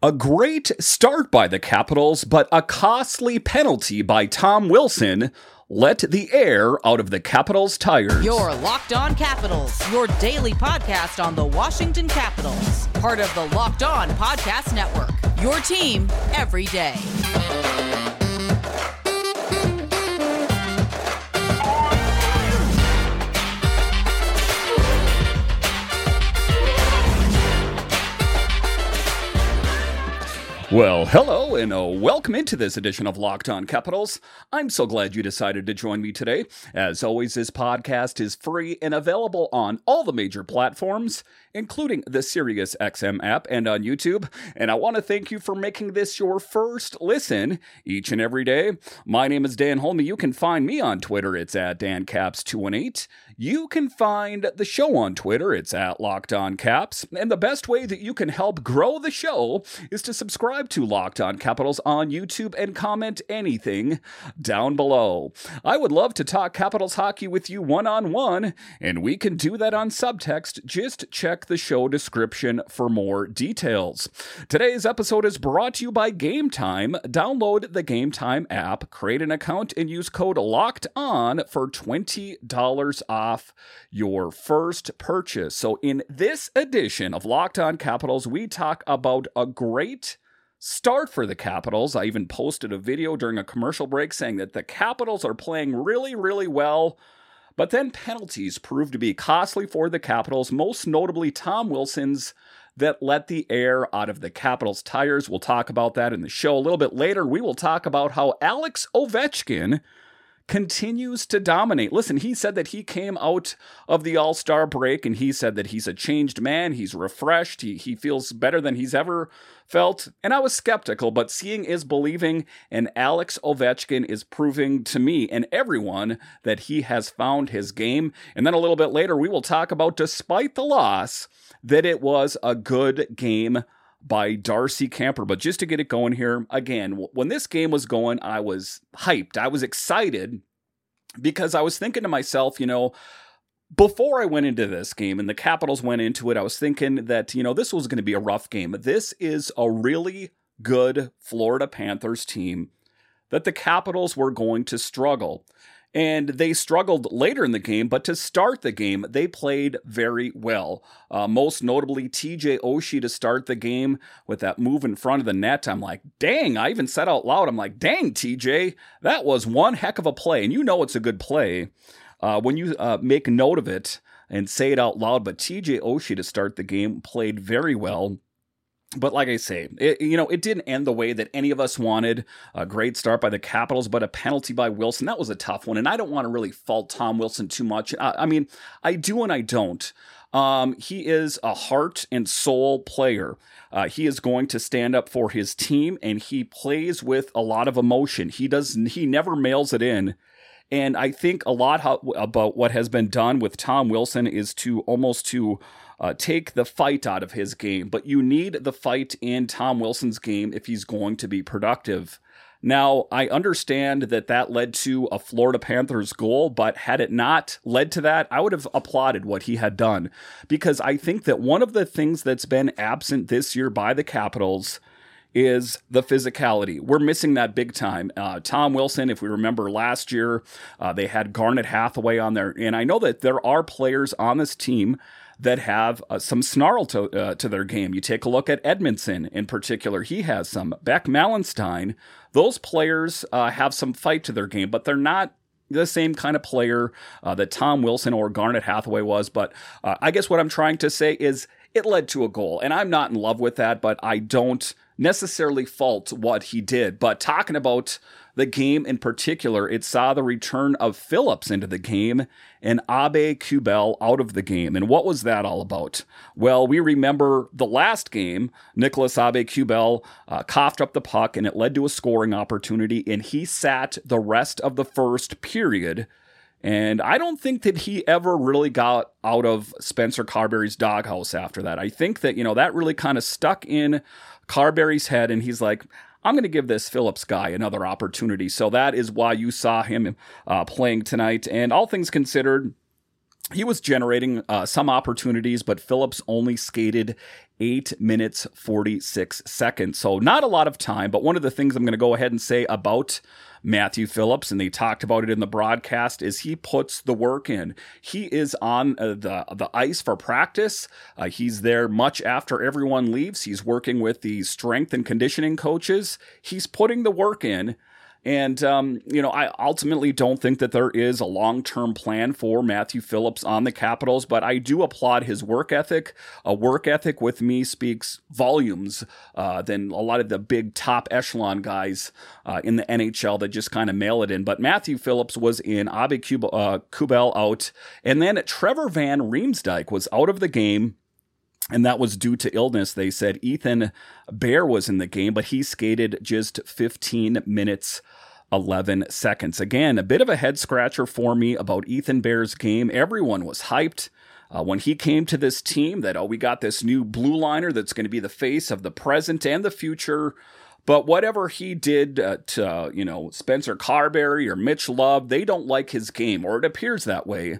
A great start by the Capitals, but a costly penalty by Tom Wilson let the air out of the Capitals' tires. Your Locked On Capitals, your daily podcast on the Washington Capitals, part of the Locked On Podcast Network. Your team every day. Well, hello and uh, welcome into this edition of Locked On Capitals. I'm so glad you decided to join me today. As always, this podcast is free and available on all the major platforms, including the Sirius XM app and on YouTube. And I want to thank you for making this your first listen each and every day. My name is Dan Holme. You can find me on Twitter. It's at DanCaps218. You can find the show on Twitter. It's at Locked On Caps. And the best way that you can help grow the show is to subscribe to Locked On Capitals on YouTube and comment anything down below. I would love to talk Capitals hockey with you one on one, and we can do that on subtext. Just check the show description for more details. Today's episode is brought to you by Game Time. Download the Game Time app, create an account, and use code LOCKED ON for $20 off your first purchase. So, in this edition of Locked On Capitals, we talk about a great start for the Capitals. I even posted a video during a commercial break saying that the Capitals are playing really, really well. But then penalties proved to be costly for the Capitals, most notably Tom Wilson's that let the air out of the Capitals' tires. We'll talk about that in the show a little bit later. We will talk about how Alex Ovechkin continues to dominate. Listen, he said that he came out of the All Star break and he said that he's a changed man. He's refreshed. He, he feels better than he's ever felt. And I was skeptical, but seeing is believing. And Alex Ovechkin is proving to me and everyone that he has found his game. And then a little bit later, we will talk about, despite the loss, that it was a good game by Darcy Kuemper. But just to get it going here, again, when this game was going, I was hyped. I was excited because I was thinking to myself, you know, before I went into this game and the Capitals went into it, I was thinking that, you know, this was going to be a rough game. This is a really good Florida Panthers team that the Capitals were going to struggle and they struggled later in the game, but to start the game, they played very well. Uh, most notably, TJ Oshie to start the game with that move in front of the net. I'm like, dang, I even said out loud, I'm like, dang, TJ, that was one heck of a play. And you know it's a good play uh, when you uh, make note of it and say it out loud. But TJ Oshie to start the game played very well but like I say, it, you know, it didn't end the way that any of us wanted. A great start by the Capitals, but a penalty by Wilson. That was a tough one. And I don't want to really fault Tom Wilson too much. I, I mean, I do and I don't. Um, he is a heart and soul player. Uh, he is going to stand up for his team, and he plays with a lot of emotion. He does. He never mails it in. And I think a lot how, about what has been done with Tom Wilson is to almost to uh, take the fight out of his game, but you need the fight in Tom Wilson's game if he's going to be productive. Now, I understand that that led to a Florida Panthers goal, but had it not led to that, I would have applauded what he had done because I think that one of the things that's been absent this year by the Capitals is the physicality. We're missing that big time. Uh, Tom Wilson, if we remember last year, uh, they had Garnet Hathaway on there. And I know that there are players on this team that have uh, some snarl to, uh, to their game. You take a look at Edmundson in particular, he has some. Beck Malenstyn, those players uh, have some fight to their game, but they're not the same kind of player uh, that Tom Wilson or Garnet Hathaway was. But I guess what I'm trying to say is it led to a goal. And I'm not in love with that, but I don't necessarily fault what he did. But talking about the game in particular, it saw the return of Phillips into the game and Aubé-Kubel out of the game. And what was that all about? Well, we remember the last game, Nicholas Aubé-Kubel uh, coughed up the puck and it led to a scoring opportunity, and he sat the rest of the first period. And I don't think that he ever really got out of Spencer Carbery's doghouse after that. I think that, you know, that really kind of stuck in Carbery's head, and he's like, I'm going to give this Phillips guy another opportunity. So that is why you saw him uh, playing tonight. And all things considered, he was generating uh, some opportunities, but Phillips only skated eight minutes, 46 seconds. So, not a lot of time. But one of the things I'm going to go ahead and say about Matthew Phillips, and they talked about it in the broadcast, is he puts the work in. He is on uh, the the ice for practice. Uh, he's there much after everyone leaves. He's working with the strength and conditioning coaches. He's putting the work in. And, um, you know, I ultimately don't think that there is a long term plan for Matthew Phillips on the Capitals, but I do applaud his work ethic. A work ethic with me speaks volumes uh, than a lot of the big top echelon guys uh, in the NHL that just kind of mail it in. But Matthew Phillips was in, Aubé-Kubel, uh, Kubel out, and then Trevor Van Riemsdyk was out of the game and that was due to illness. They said Ethan Bear was in the game, but he skated just 15 minutes. 11 seconds. Again, a bit of a head scratcher for me about Ethan Bear's game. Everyone was hyped. Uh, when he came to this team, that oh, we got this new blue liner that's going to be the face of the present and the future. But whatever he did uh, to, uh, you know, Spencer Carbery or Mitch Love, they don't like his game, or it appears that way.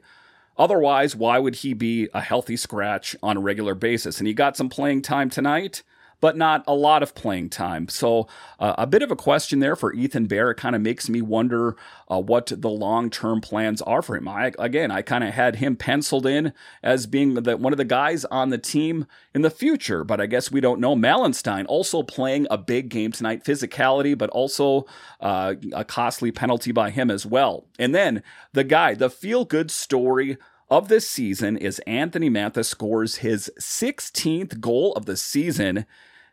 Otherwise, why would he be a healthy scratch on a regular basis? And he got some playing time tonight but not a lot of playing time. So uh, a bit of a question there for Ethan Bear. It kind of makes me wonder uh, what the long term plans are for him. I, again, I kind of had him penciled in as being the, one of the guys on the team in the future, but I guess we don't know. Malenstyn also playing a big game tonight, physicality, but also uh, a costly penalty by him as well. And then the guy, the feel good story of this season is Anthony Mantha scores his 16th goal of the season.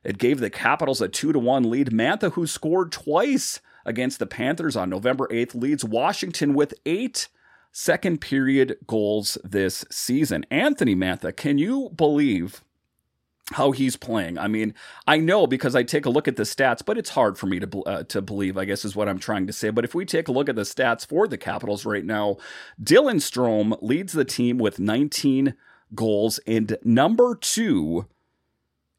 It gave the Capitals a 2 to 1 lead. Mantha, who scored twice against the Panthers on November 8th, leads Washington with eight second period goals this season. Anthony Mantha, can you believe how he's playing. I mean, I know because I take a look at the stats, but it's hard for me to uh, to believe. I guess is what I'm trying to say. But if we take a look at the stats for the Capitals right now, Dylan Strome leads the team with 19 goals, and number two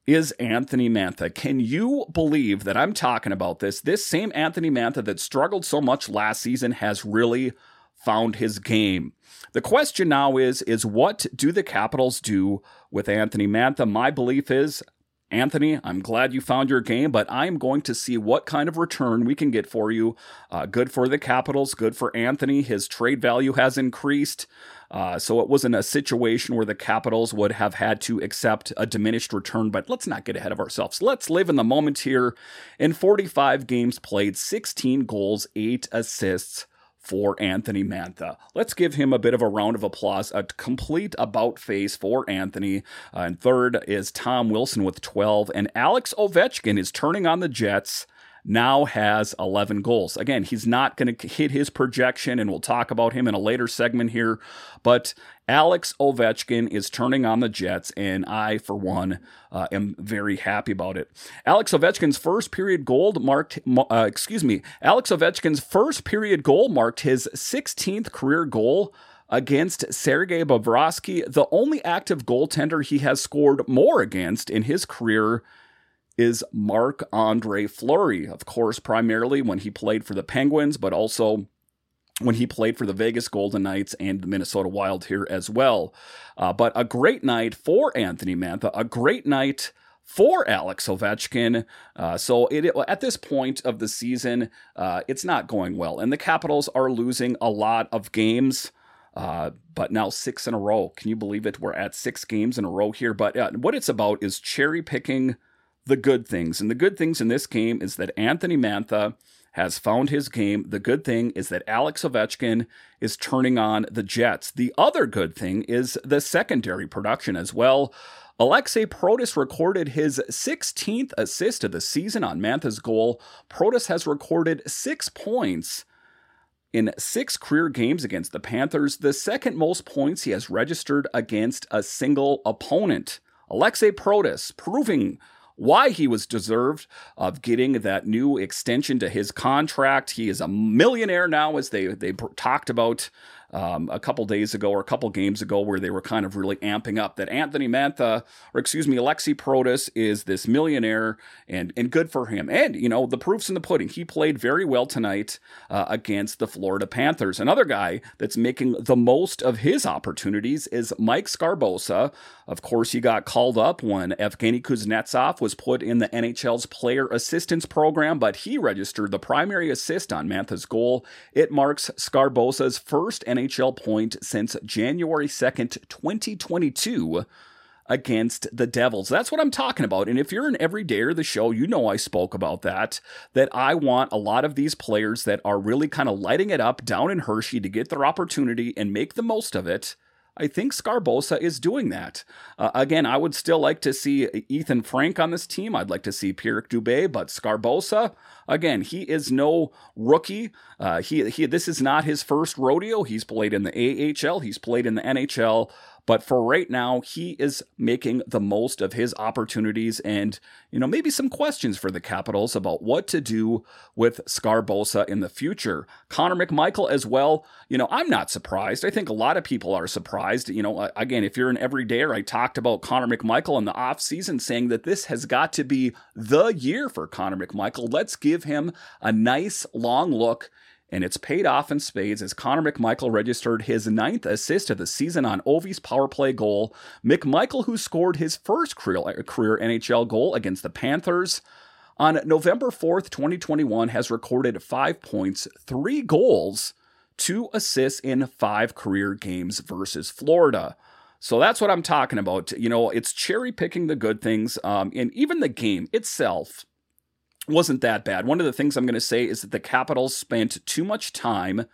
is Anthony Mantha. Can you believe that I'm talking about this? This same Anthony Mantha that struggled so much last season has really found his game. The question now is is what do the Capitals do with Anthony Mantha? My belief is Anthony, I'm glad you found your game, but I'm going to see what kind of return we can get for you. Uh, good for the Capitals, good for Anthony. His trade value has increased. Uh, so it wasn't a situation where the Capitals would have had to accept a diminished return, but let's not get ahead of ourselves. Let's live in the moment here. In 45 games played, 16 goals, 8 assists for Anthony Mantha. Let's give him a bit of a round of applause. A complete about face for Anthony. Uh, and third is Tom Wilson with 12. And Alex Ovechkin is turning on the Jets now has 11 goals. Again, he's not going to hit his projection, and we'll talk about him in a later segment here. But Alex Ovechkin is turning on the Jets, and I, for one, uh, am very happy about it. Alex Ovechkin's first period goal marked, uh, excuse me, Alex Ovechkin's first period goal marked his 16th career goal against Sergei Bobrovsky, the only active goaltender he has scored more against in his career is Marc Andre Fleury. Of course, primarily when he played for the Penguins, but also when he played for the Vegas Golden Knights and the Minnesota Wild here as well. Uh, but a great night for Anthony Mantha, a great night for Alex Ovechkin. Uh, so it, at this point of the season, uh, it's not going well, and the Capitals are losing a lot of games. Uh, but now six in a row. Can you believe it? We're at six games in a row here. But uh, what it's about is cherry picking the good things. And the good things in this game is that Anthony Mantha has found his game. The good thing is that Alex Ovechkin is turning on the Jets. The other good thing is the secondary production as well. Alexei Protas recorded his 16th assist of the season on Mantha's goal. Protas has recorded six points in six career games against the Panthers, the second most points he has registered against a single opponent. Alexei Protas proving why he was deserved of getting that new extension to his contract. He is a millionaire now, as they they talked about um, a couple days ago or a couple games ago where they were kind of really amping up that Anthony Mantha, or excuse me, Alexi Protas is this millionaire and, and good for him. And, you know, the proof's in the pudding. He played very well tonight uh, against the Florida Panthers. Another guy that's making the most of his opportunities is Mike Sgarbossa. Of course, he got called up when Evgeny Kuznetsov was put in the NHL's player assistance program, but he registered the primary assist on Mantha's goal. It marks Sgarbossa's first NHL point since January 2nd, 2022 against the Devils. That's what I'm talking about. And if you're an everydayer of the show, you know I spoke about that. That I want a lot of these players that are really kind of lighting it up down in Hershey to get their opportunity and make the most of it. I think Sgarbossa is doing that. Uh, again, I would still like to see Ethan Frank on this team. I'd like to see Pierre Dubé, but Sgarbossa, again, he is no rookie. Uh, he, he, this is not his first rodeo. He's played in the AHL. He's played in the NHL. But for right now, he is making the most of his opportunities and, you know, maybe some questions for the Capitals about what to do with Sgarbossa in the future. Connor McMichael as well. You know, I'm not surprised. I think a lot of people are surprised. You know, again, if you're an everydayer, I talked about Connor McMichael in the offseason saying that this has got to be the year for Connor McMichael. Let's give him a nice long look and it's paid off in spades as Connor McMichael registered his ninth assist of the season on Ovi's power play goal. McMichael, who scored his first career, NHL goal against the Panthers on November 4th, 2021, has recorded five points, three goals, two assists in five career games versus Florida. So that's what I'm talking about. You know, it's cherry picking the good things. Um, and even the game itself wasn't that bad. One of the things I'm going to say is that the Capitals spent too much time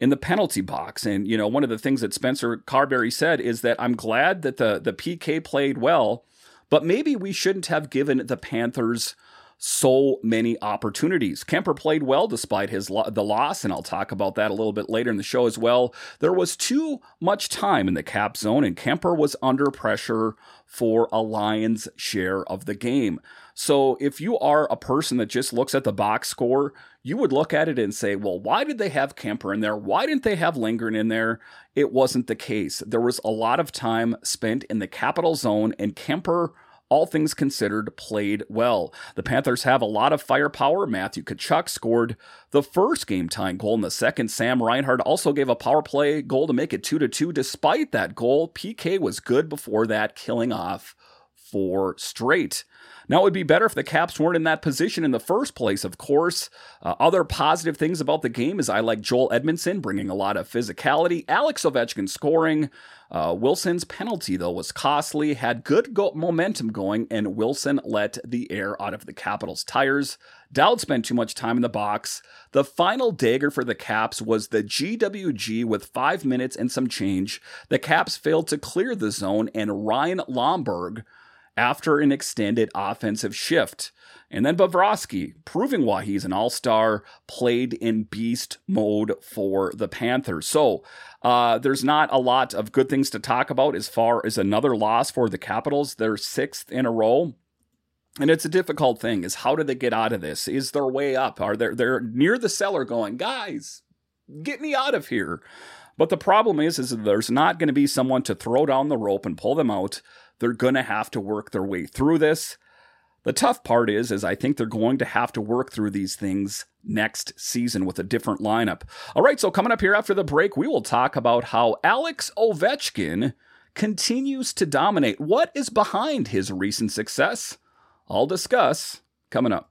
in the penalty box. And, you know, one of the things that Spencer Carbery said is that I'm glad that the, the PK played well, but maybe we shouldn't have given the Panthers so many opportunities. Kuemper played well despite his lo- the loss, and I'll talk about that a little bit later in the show as well. There was too much time in the cap zone, and Kuemper was under pressure for a lion's share of the game. So if you are a person that just looks at the box score, you would look at it and say, well, why did they have Kuemper in there? Why didn't they have Lindgren in there? It wasn't the case. There was a lot of time spent in the capital zone, and Kuemper all things considered, played well. The Panthers have a lot of firepower. Matthew Tkachuk scored the first game tying goal in the second. Sam Reinhart also gave a power play goal to make it 2 to 2. Despite that goal, PK was good before that, killing off four straight. Now, it would be better if the Caps weren't in that position in the first place, of course. Uh, other positive things about the game is I like Joel Edmundson bringing a lot of physicality, Alex Ovechkin scoring. Uh, Wilson's penalty, though, was costly, had good go- momentum going, and Wilson let the air out of the Capitals' tires. Dowd spent too much time in the box. The final dagger for the Caps was the GWG with five minutes and some change. The Caps failed to clear the zone, and Ryan Lomberg after an extended offensive shift. And then Bobrovsky, proving why he's an all star, played in beast mode for the Panthers. So uh, there's not a lot of good things to talk about as far as another loss for the Capitals. They're sixth in a row. And it's a difficult thing is how do they get out of this? Is their way up? Are they they're near the cellar going, guys, get me out of here? But the problem is, is there's not going to be someone to throw down the rope and pull them out. They're going to have to work their way through this. The tough part is, is I think they're going to have to work through these things next season with a different lineup. All right, so coming up here after the break, we will talk about how Alex Ovechkin continues to dominate. What is behind his recent success? I'll discuss coming up.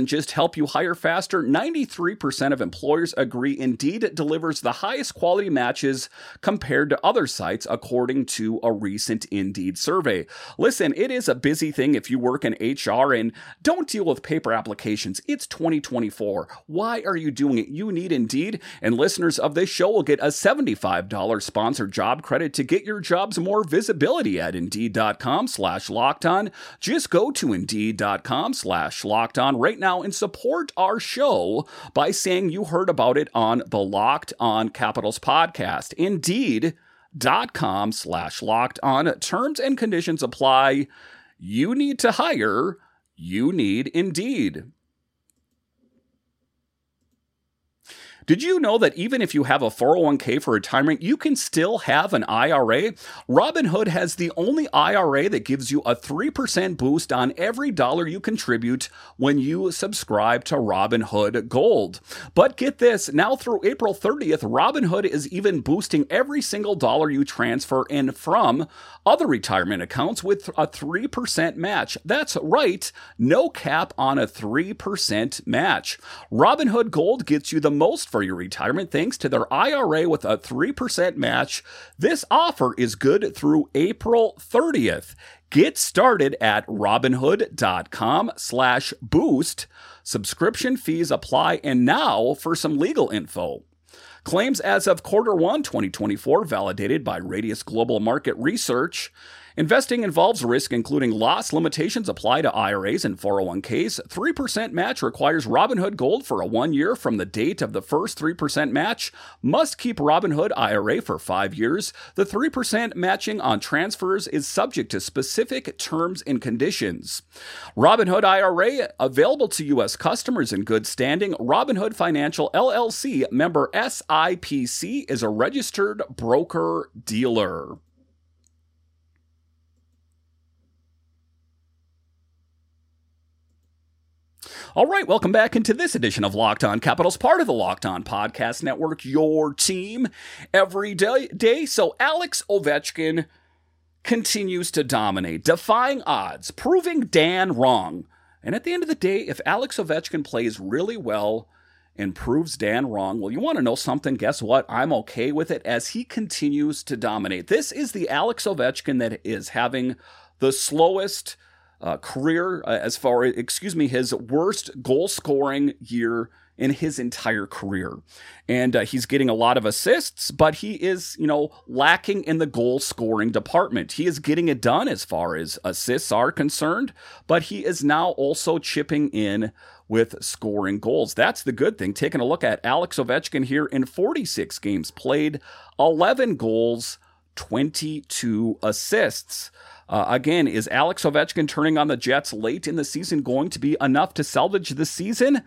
just help you hire faster, 93% of employers agree Indeed delivers the highest quality matches compared to other sites, according to a recent Indeed survey. Listen, it is a busy thing if you work in HR and don't deal with paper applications. It's 2024. Why are you doing it? You need Indeed, and listeners of this show will get a $75 sponsored job credit to get your jobs more visibility at Indeed.com slash locked on. Just go to Indeed.com slash locked on right now and support our show by saying you heard about it on the Locked On Capitals podcast. Indeed.com slash locked on. Terms and conditions apply. You need to hire. You need Indeed. Did you know that even if you have a 401k for retirement, you can still have an IRA? Robinhood has the only IRA that gives you a 3% boost on every dollar you contribute when you subscribe to Robinhood Gold. But get this, now through April 30th, Robinhood is even boosting every single dollar you transfer in from other retirement accounts with a 3% match. That's right, no cap on a 3% match. Robinhood Gold gets you the most for your retirement thanks to their IRA with a 3% match. This offer is good through April 30th. Get started at robinhood.com slash boost. Subscription fees apply. And now for some legal info. Claims as of quarter one 2024 validated by Radius Global Market Research. Investing involves risk, including loss limitations apply to IRAs and 401ks. 3% match requires Robinhood Gold for a one year from the date of the first 3% match. Must keep Robinhood IRA for five years. The 3% matching on transfers is subject to specific terms and conditions. Robinhood IRA available to U.S. customers in good standing. Robinhood Financial LLC member SIPC is a registered broker dealer. All right, welcome back into this edition of Locked On Capitals, part of the Locked On Podcast Network, your team every day. day. So Alex Ovechkin continues to dominate, defying odds, proving Dan wrong. And at the end of the day, if Alex Ovechkin plays really well and proves Dan wrong, well, you want to know something? Guess what? I'm okay with it as he continues to dominate. This is the Alex Ovechkin that is having the slowest uh, career uh, as far as, excuse me, his worst goal scoring year in his entire career. And uh, he's getting a lot of assists, but he is, you know, lacking in the goal scoring department. He is getting it done as far as assists are concerned, but he is now also chipping in with scoring goals. That's the good thing. Taking a look at Alex Ovechkin here in 46 games played, 11 goals, 22 assists. Uh, again, is Alex Ovechkin turning on the Jets late in the season going to be enough to salvage the season?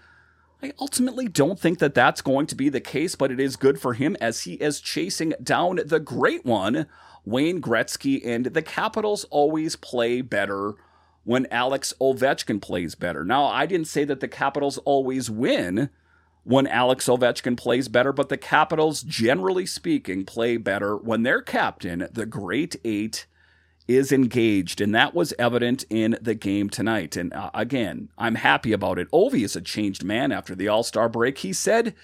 I ultimately don't think that that's going to be the case, but it is good for him as he is chasing down the great one, Wayne Gretzky, and the Capitals always play better when Alex Ovechkin plays better. Now, I didn't say that the Capitals always win when Alex Ovechkin plays better, but the Capitals, generally speaking, play better when their captain, the great eight, is engaged, and that was evident in the game tonight. And uh, again, I'm happy about it. Ovi is a changed man after the All Star break. He said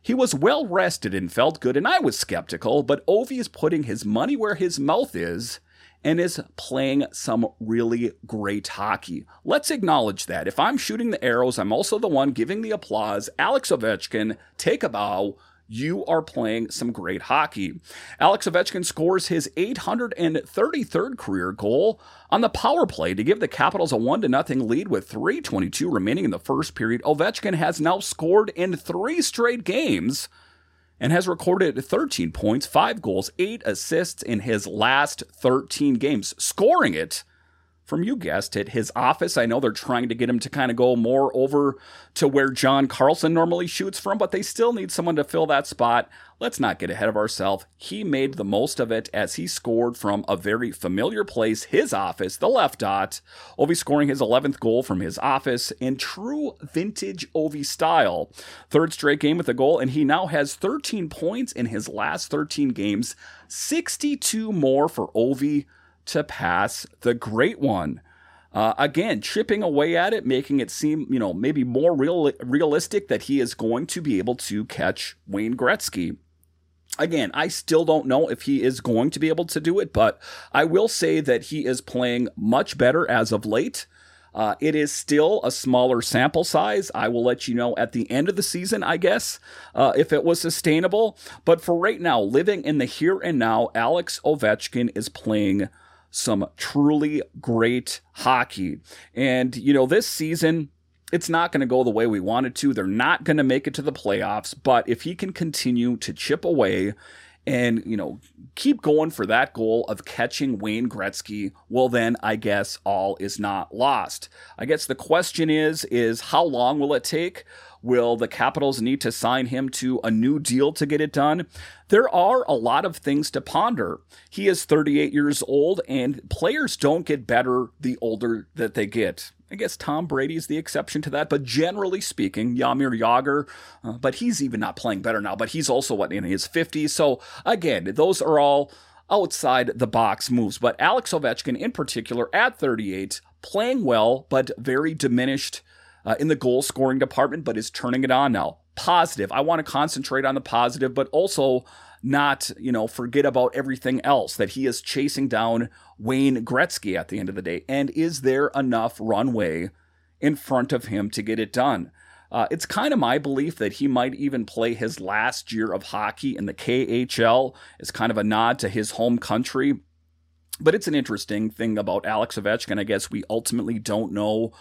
he was well rested and felt good, and I was skeptical, but Ovi is putting his money where his mouth is and is playing some really great hockey. Let's acknowledge that. If I'm shooting the arrows, I'm also the one giving the applause. Alex Ovechkin, take a bow you are playing some great hockey. Alex Ovechkin scores his 833rd career goal on the power play to give the Capitals a 1 0 lead with 3.22 remaining in the first period. Ovechkin has now scored in three straight games and has recorded 13 points, 5 goals, 8 assists in his last 13 games, scoring it from you guessed it, his office. I know they're trying to get him to kind of go more over to where John Carlson normally shoots from, but they still need someone to fill that spot. Let's not get ahead of ourselves. He made the most of it as he scored from a very familiar place, his office, the left dot. Ovi scoring his 11th goal from his office in true vintage Ovi style. Third straight game with a goal, and he now has 13 points in his last 13 games, 62 more for Ovi to pass the great one. Uh, again, chipping away at it, making it seem, you know, maybe more real, realistic that he is going to be able to catch Wayne Gretzky. Again, I still don't know if he is going to be able to do it, but I will say that he is playing much better as of late. Uh, it is still a smaller sample size. I will let you know at the end of the season, I guess, uh, if it was sustainable. But for right now, living in the here and now, Alex Ovechkin is playing some truly great hockey. And, you know, this season, it's not going to go the way we wanted to. They're not going to make it to the playoffs. But if he can continue to chip away and, you know, keep going for that goal of catching Wayne Gretzky, well, then I guess all is not lost. I guess the question is, is how long will it take? Will the Capitals need to sign him to a new deal to get it done? There are a lot of things to ponder. He is 38 years old, and players don't get better the older that they get. I guess Tom Brady's the exception to that, but generally speaking, Jaromir Jagr, uh, but he's even not playing better now, but he's also what in his 50s. So again, those are all outside the box moves. But Alex Ovechkin in particular at 38, playing well, but very diminished uh, in the goal scoring department, but is turning it on now. Positive. I want to concentrate on the positive, but also not, you know, forget about everything else that he is chasing down Wayne Gretzky at the end of the day. And is there enough runway in front of him to get it done? Uh, it's kind of my belief that he might even play his last year of hockey in the KHL as kind of a nod to his home country. But it's an interesting thing about Alex Ovechkin. I guess we ultimately don't know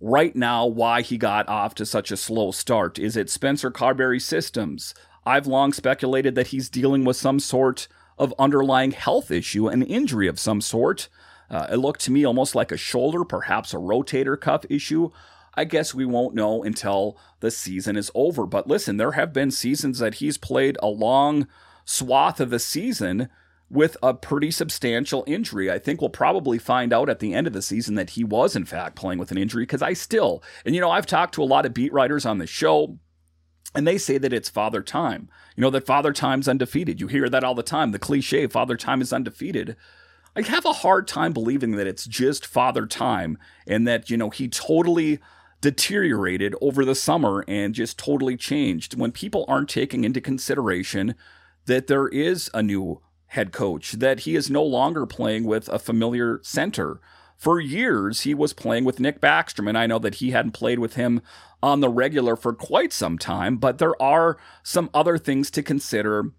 right now why he got off to such a slow start. Is it Spencer Carbery systems? I've long speculated that he's dealing with some sort of underlying health issue, an injury of some sort. Uh, it looked to me almost like a shoulder, perhaps a rotator cuff issue. I guess we won't know until the season is over. But listen, there have been seasons that he's played a long swath of the season with a pretty substantial injury. I think we'll probably find out at the end of the season that he was, in fact, playing with an injury because I still, and you know, I've talked to a lot of beat writers on the show. And they say that it's Father Time. You know, that Father Time's undefeated. You hear that all the time. The cliche, Father Time is undefeated. I have a hard time believing that it's just Father Time and that, you know, he totally deteriorated over the summer and just totally changed when people aren't taking into consideration that there is a new head coach, that he is no longer playing with a familiar center. For years, he was playing with Nick Backstrom, and I know that he hadn't played with him on the regular for quite some time, but there are some other things to consider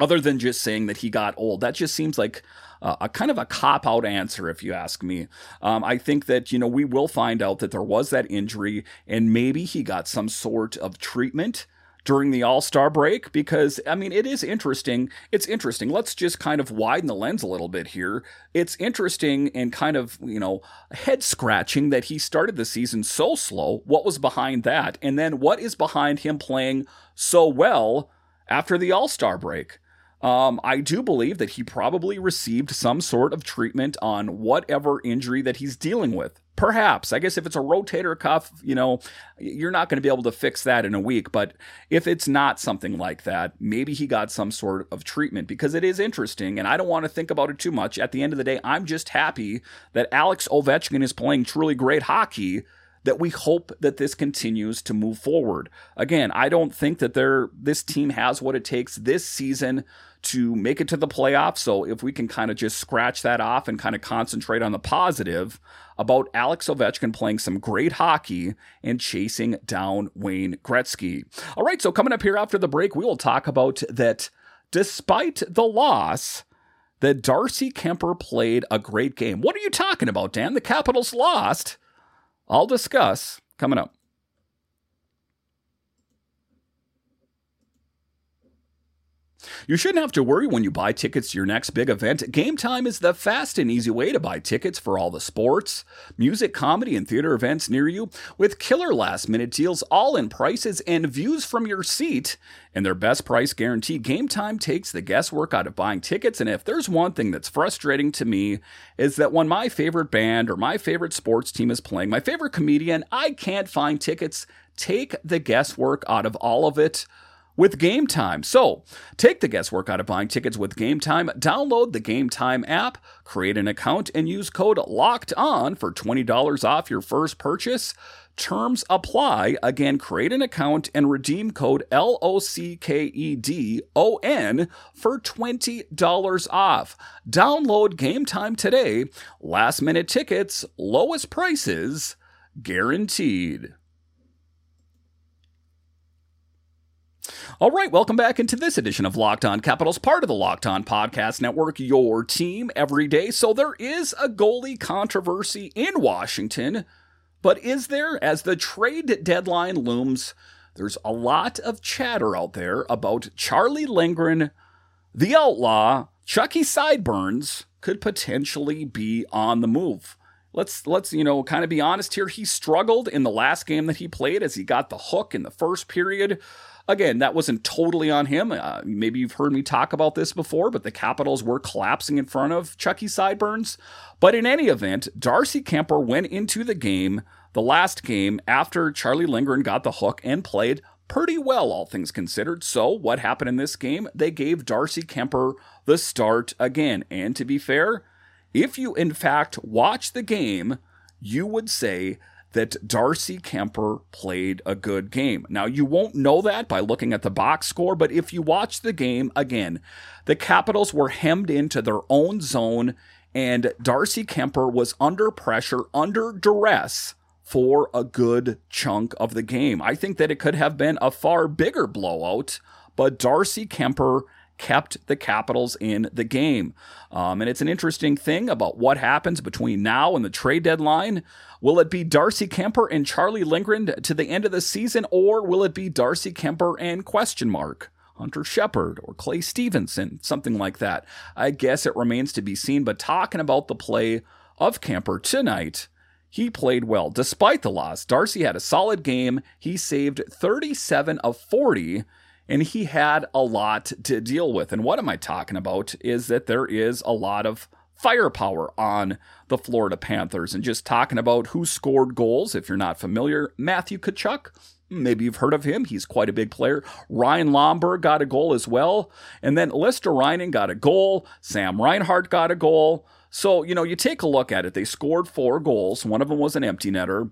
other than just saying that he got old. That just seems like uh, a kind of a cop out answer, if you ask me. Um, I think that, you know, we will find out that there was that injury and maybe he got some sort of treatment during the All Star break because, I mean, it is interesting. It's interesting. Let's just kind of widen the lens a little bit here. It's interesting and kind of, you know, head scratching that he started the season so slow. What was behind that? And then what is behind him playing so well after the All Star break? Um, I do believe that he probably received some sort of treatment on whatever injury that he's dealing with. Perhaps. I guess if it's a rotator cuff, you know, you're not going to be able to fix that in a week. But if it's not something like that, maybe he got some sort of treatment because it is interesting. And I don't want to think about it too much. At the end of the day, I'm just happy that Alex Ovechkin is playing truly great hockey that we hope that this continues to move forward. Again, I don't think that they this team has what it takes this season to make it to the playoffs. So if we can kind of just scratch that off and kind of concentrate on the positive about Alex Ovechkin playing some great hockey and chasing down Wayne Gretzky. All right, so coming up here after the break, we will talk about that despite the loss, that Darcy Kuemper played a great game. What are you talking about, Dan? The Capitals lost. I'll discuss coming up. You shouldn't have to worry when you buy tickets to your next big event. Game Time is the fast and easy way to buy tickets for all the sports, music, comedy, and theater events near you with killer last minute deals, all in prices and views from your seat. And their best price guarantee, Game Time takes the guesswork out of buying tickets. And if there's one thing that's frustrating to me, is that when my favorite band or my favorite sports team is playing, my favorite comedian, I can't find tickets. Take the guesswork out of all of it with Game Time. So, take the guesswork out of buying tickets with Game Time. Download the Game Time app, create an account, and use code LOCKED ON for $20 off your first purchase. Terms apply. Again, create an account and redeem code L O C K E D O N for $20 off. Download Game Time today. Last minute tickets, lowest prices guaranteed. All right, welcome back into this edition of Locked On Capitals, part of the Locked On Podcast Network, your team every day. So there is a goalie controversy in Washington, but is there? As the trade deadline looms, there's a lot of chatter out there about Charlie Lindgren, the outlaw, Chucky Sideburns could potentially be on the move. Let's let's you know kind of be honest here. He struggled in the last game that he played as he got the hook in the first period. Again, that wasn't totally on him. Uh, maybe you've heard me talk about this before, but the Capitals were collapsing in front of Chucky Sideburns. But in any event, Darcy Kuemper went into the game, the last game, after Charlie Lindgren got the hook and played pretty well, all things considered. So, what happened in this game? They gave Darcy Kuemper the start again. And to be fair, if you in fact watch the game, you would say that Darcy Kuemper played a good game. Now, you won't know that by looking at the box score, but if you watch the game again, the Capitals were hemmed into their own zone, and Darcy Kuemper was under pressure, under duress for a good chunk of the game. I think that it could have been a far bigger blowout, but Darcy Kuemper kept the Capitals in the game. Um, and it's an interesting thing about what happens between now and the trade deadline. Will it be Darcy Kuemper and Charlie Lindgren to the end of the season, or will it be Darcy Kuemper and question mark? Hunter Shepard or Clay Stevenson, something like that. I guess it remains to be seen. But talking about the play of Kuemper tonight, he played well. Despite the loss, Darcy had a solid game. He saved 37 of 40 and he had a lot to deal with. And what am I talking about is that there is a lot of firepower on the Florida Panthers. And just talking about who scored goals, if you're not familiar, Matthew Tkachuk. Maybe you've heard of him. He's quite a big player. Ryan Lomberg got a goal as well. And then Ristolainen got a goal. Sam Reinhart got a goal. So, you know, you take a look at it. They scored four goals. One of them was an empty netter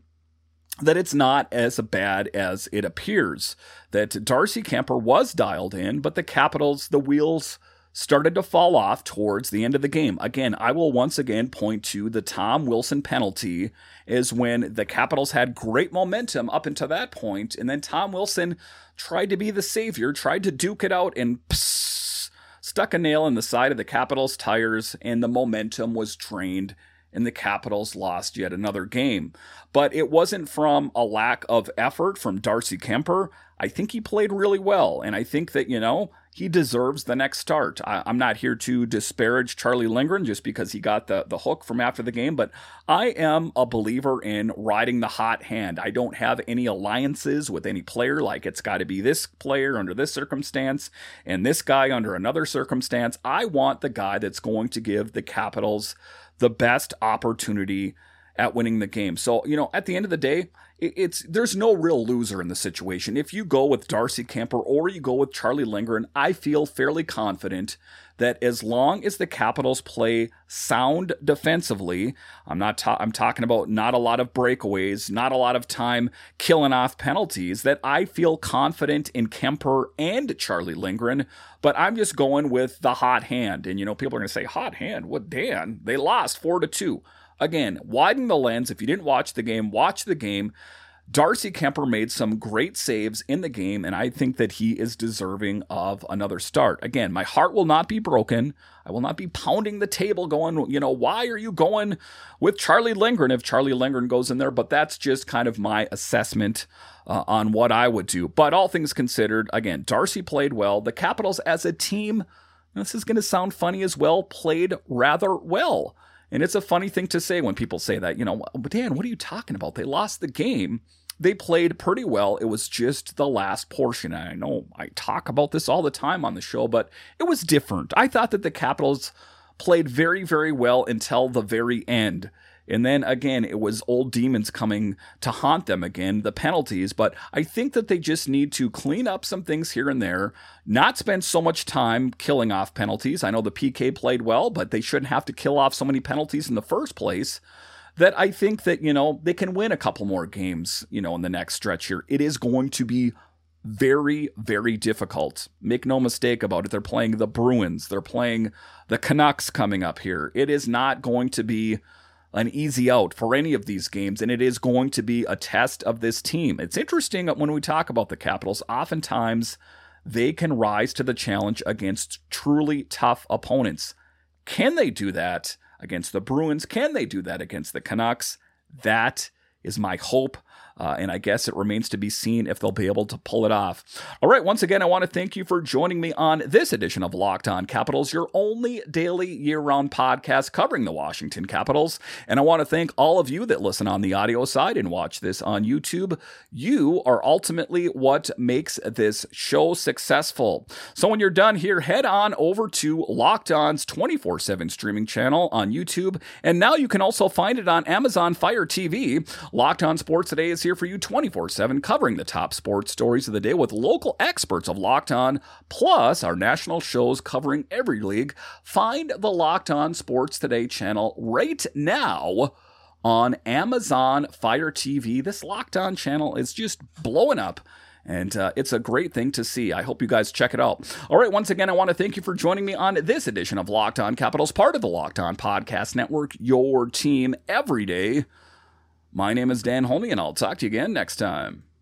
that it's not as bad as it appears. That Darcy Kuemper was dialed in, but the Capitals, the wheels started to fall off towards the end of the game. Again, I will once again point to the Tom Wilson penalty is when the Capitals had great momentum up until that point, and then Tom Wilson tried to be the savior, tried to duke it out, and pss, stuck a nail in the side of the Capitals' tires, and the momentum was drained and the Capitals lost yet another game. But it wasn't from a lack of effort from Darcy Kuemper. I think he played really well, and I think that, you know, he deserves the next start. I, am not here to disparage Charlie Lindgren just because he got the, the hook from after the game, but I am a believer in riding the hot hand. I don't have any alliances with any player, like it's got to be this player under this circumstance and this guy under another circumstance. I want the guy that's going to give the Capitals the best opportunity at winning the game. So, you know, at the end of the day, it's there's no real loser in the situation. If you go with Darcy Kuemper or you go with Charlie Lindgren, I feel fairly confident that as long as the Capitals play sound defensively, I'm not ta- I'm talking about not a lot of breakaways, not a lot of time killing off penalties, that I feel confident in Kuemper and Charlie Lindgren, but I'm just going with the hot hand. And you know, people are going to say hot hand. What Dan? They lost 4 to 2. Again, widen the lens. If you didn't watch the game, watch the game. Darcy Kuemper made some great saves in the game, and I think that he is deserving of another start. Again, my heart will not be broken. I will not be pounding the table going, you know, why are you going with Charlie Lindgren if Charlie Lindgren goes in there? But that's just kind of my assessment uh, on what I would do. But all things considered, again, Darcy played well. The Capitals as a team, this is going to sound funny as well, played rather well. And it's a funny thing to say when people say that, you know, Dan, what are you talking about? They lost the game. They played pretty well. It was just the last portion. And I know I talk about this all the time on the show, but it was different. I thought that the Capitals played very, very well until the very end. And then again, it was old demons coming to haunt them again, the penalties. But I think that they just need to clean up some things here and there, not spend so much time killing off penalties. I know the PK played well, but they shouldn't have to kill off so many penalties in the first place. That I think that, you know, they can win a couple more games, you know, in the next stretch here. It is going to be very, very difficult. Make no mistake about it. They're playing the Bruins, they're playing the Canucks coming up here. It is not going to be an easy out for any of these games, and it is going to be a test of this team. It's interesting when we talk about the Capitals, oftentimes they can rise to the challenge against truly tough opponents. Can they do that against the Bruins? Can they do that against the Canucks? That is my hope. Uh, and I guess it remains to be seen if they'll be able to pull it off. All right, once again, I want to thank you for joining me on this edition of Locked On Capitals, your only daily year round podcast covering the Washington Capitals. And I want to thank all of you that listen on the audio side and watch this on YouTube. You are ultimately what makes this show successful. So when you're done here, head on over to Locked On's 24 7 streaming channel on YouTube. And now you can also find it on Amazon Fire TV. Locked On Sports Today is here for you 24 7, covering the top sports stories of the day with local experts of Locked On, plus our national shows covering every league. Find the Locked On Sports Today channel right now on Amazon Fire TV. This Locked On channel is just blowing up. And uh, it's a great thing to see. I hope you guys check it out. All right, once again, I want to thank you for joining me on this edition of Locked On Capitals, part of the Locked On Podcast Network, your team every day. My name is Dan Holmi, and I'll talk to you again next time.